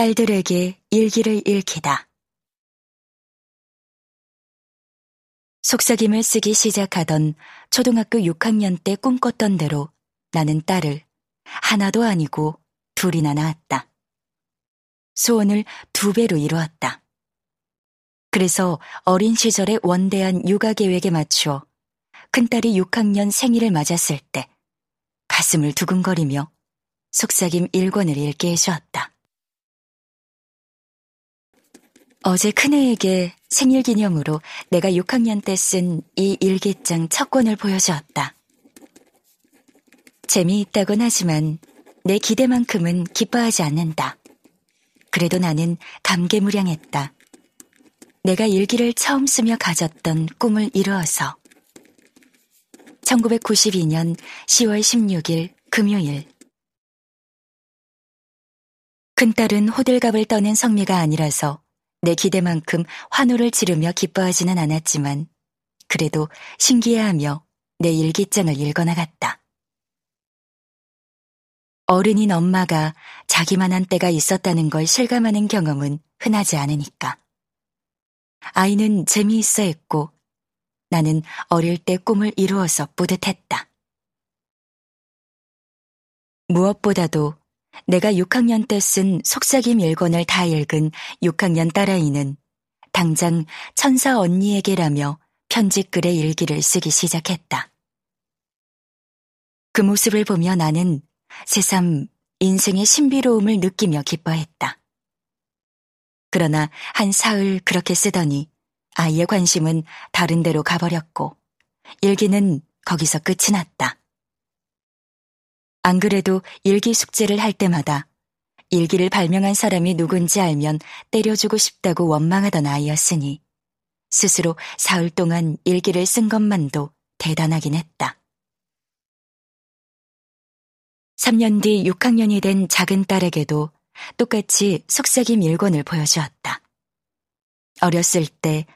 딸들에게 일기를 읽히다. 속삭임을 쓰기 시작하던 초등학교 6학년 때 꿈꿨던 대로 나는 딸을 하나도 아니고 둘이나 낳았다. 소원을 두 배로 이루었다. 그래서 어린 시절의 원대한 육아 계획에 맞추어 큰딸이 6학년 생일을 맞았을 때 가슴을 두근거리며 속삭임 1권을 읽게 해주었다. 어제 큰애에게 생일 기념으로 내가 6학년 때 쓴 이 일기장 첫 권을 보여주었다. 재미있다곤 하지만 내 기대만큼은 기뻐하지 않는다. 그래도 나는 감개무량했다. 내가 일기를 처음 쓰며 가졌던 꿈을 이루어서 1992년 10월 16일 금요일 큰딸은 호들갑을 떠는 성미가 아니라서 내 기대만큼 환호를 지르며 기뻐하지는 않았지만 그래도 신기해하며 내 일기장을 읽어나갔다. 어른인 엄마가 자기만한 때가 있었다는 걸 실감하는 경험은 흔하지 않으니까. 아이는 재미있어 했고 나는 어릴 때 꿈을 이루어서 뿌듯했다. 무엇보다도 내가 6학년 때 쓴 속삭임 1권을 다 읽은 6학년 딸아이는 당장 천사 언니에게라며 편지글에 일기를 쓰기 시작했다. 그 모습을 보며 나는 새삼 인생의 신비로움을 느끼며 기뻐했다. 그러나 한 사흘 그렇게 쓰더니 아이의 관심은 다른 데로 가버렸고 일기는 거기서 끝이 났다. 안 그래도 일기 숙제를 할 때마다 일기를 발명한 사람이 누군지 알면 때려주고 싶다고 원망하던 아이였으니 스스로 사흘 동안 일기를 쓴 것만도 대단하긴 했다. 3년 뒤 6학년이 된 작은 딸에게도 똑같이 속삭임 일권을 보여주었다. 어렸을 때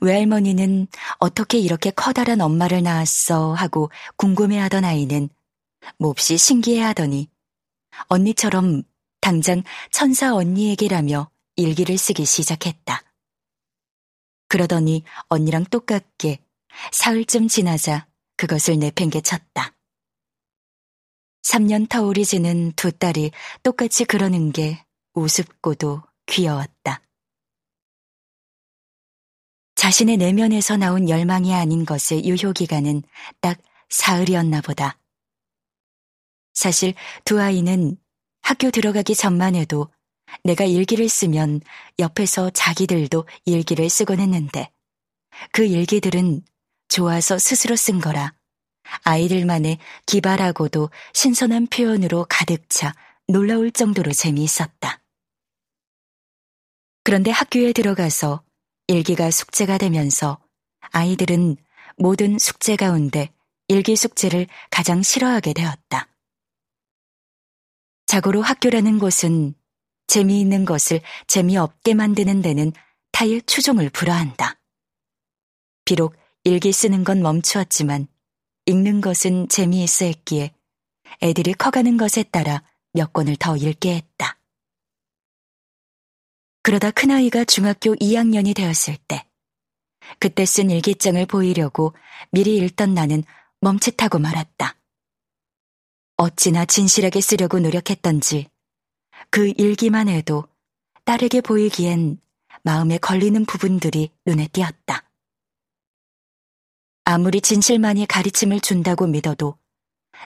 외할머니는 어떻게 이렇게 커다란 엄마를 낳았어 하고 궁금해하던 아이는 몹시 신기해하더니 언니처럼 당장 천사 언니에게라며 일기를 쓰기 시작했다. 그러더니 언니랑 똑같게 사흘쯤 지나자 그것을 내팽개쳤다. 3년 터울이 지는 두 딸이 똑같이 그러는 게 우습고도 귀여웠다. 자신의 내면에서 나온 열망이 아닌 것의 유효기간은 딱 사흘이었나 보다. 사실 두 아이는 학교 들어가기 전만 해도 내가 일기를 쓰면 옆에서 자기들도 일기를 쓰곤 했는데 그 일기들은 좋아서 스스로 쓴 거라 아이들만의 기발하고도 신선한 표현으로 가득 차 놀라울 정도로 재미있었다. 그런데 학교에 들어가서 일기가 숙제가 되면서 아이들은 모든 숙제 가운데 일기 숙제를 가장 싫어하게 되었다. 자고로 학교라는 곳은 재미있는 것을 재미없게 만드는 데는 타의 추종을 불허한다. 비록 일기 쓰는 건 멈추었지만 읽는 것은 재미있어 했기에 애들이 커가는 것에 따라 몇 권을 더 읽게 했다. 그러다 큰아이가 중학교 2학년이 되었을 때, 그때 쓴 일기장을 보이려고 미리 읽던 나는 멈칫하고 말았다. 어찌나 진실하게 쓰려고 노력했던지, 그 일기만 해도 딸에게 보이기엔 마음에 걸리는 부분들이 눈에 띄었다. 아무리 진실만이 가르침을 준다고 믿어도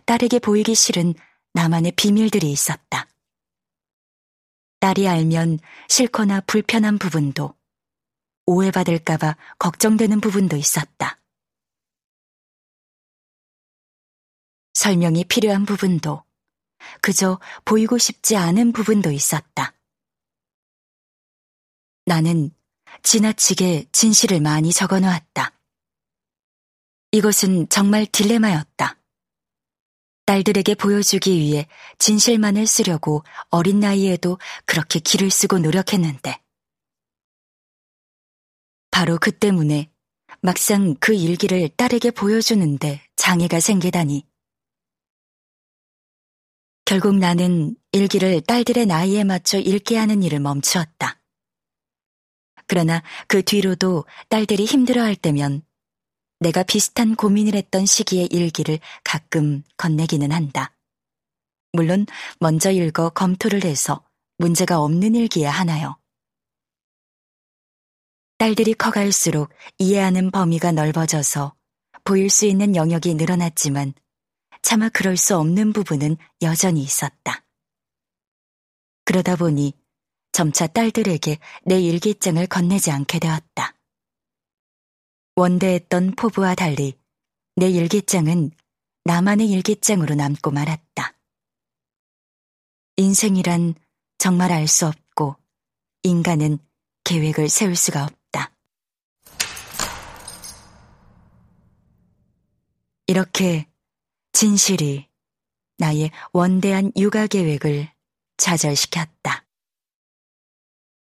딸에게 보이기 싫은 나만의 비밀들이 있었다. 딸이 알면 싫거나 불편한 부분도 오해받을까봐 걱정되는 부분도 있었다. 설명이 필요한 부분도 그저 보이고 싶지 않은 부분도 있었다. 나는 지나치게 진실을 많이 적어 놓았다. 이것은 정말 딜레마였다. 딸들에게 보여주기 위해 진실만을 쓰려고 어린 나이에도 그렇게 길을 쓰고 노력했는데. 바로 그 때문에 막상 그 일기를 딸에게 보여주는데 장애가 생기다니. 결국 나는 일기를 딸들의 나이에 맞춰 읽게 하는 일을 멈추었다. 그러나 그 뒤로도 딸들이 힘들어할 때면 내가 비슷한 고민을 했던 시기의 일기를 가끔 건네기는 한다. 물론 먼저 읽어 검토를 해서 문제가 없는 일기야 하나요. 딸들이 커갈수록 이해하는 범위가 넓어져서 보일 수 있는 영역이 늘어났지만 차마 그럴 수 없는 부분은 여전히 있었다. 그러다 보니 점차 딸들에게 내 일기장을 건네지 않게 되었다. 원대했던 포부와 달리 내 일기장은 나만의 일기장으로 남고 말았다. 인생이란 정말 알 수 없고 인간은 계획을 세울 수가 없다. 이렇게 진실이 나의 원대한 육아 계획을 좌절시켰다.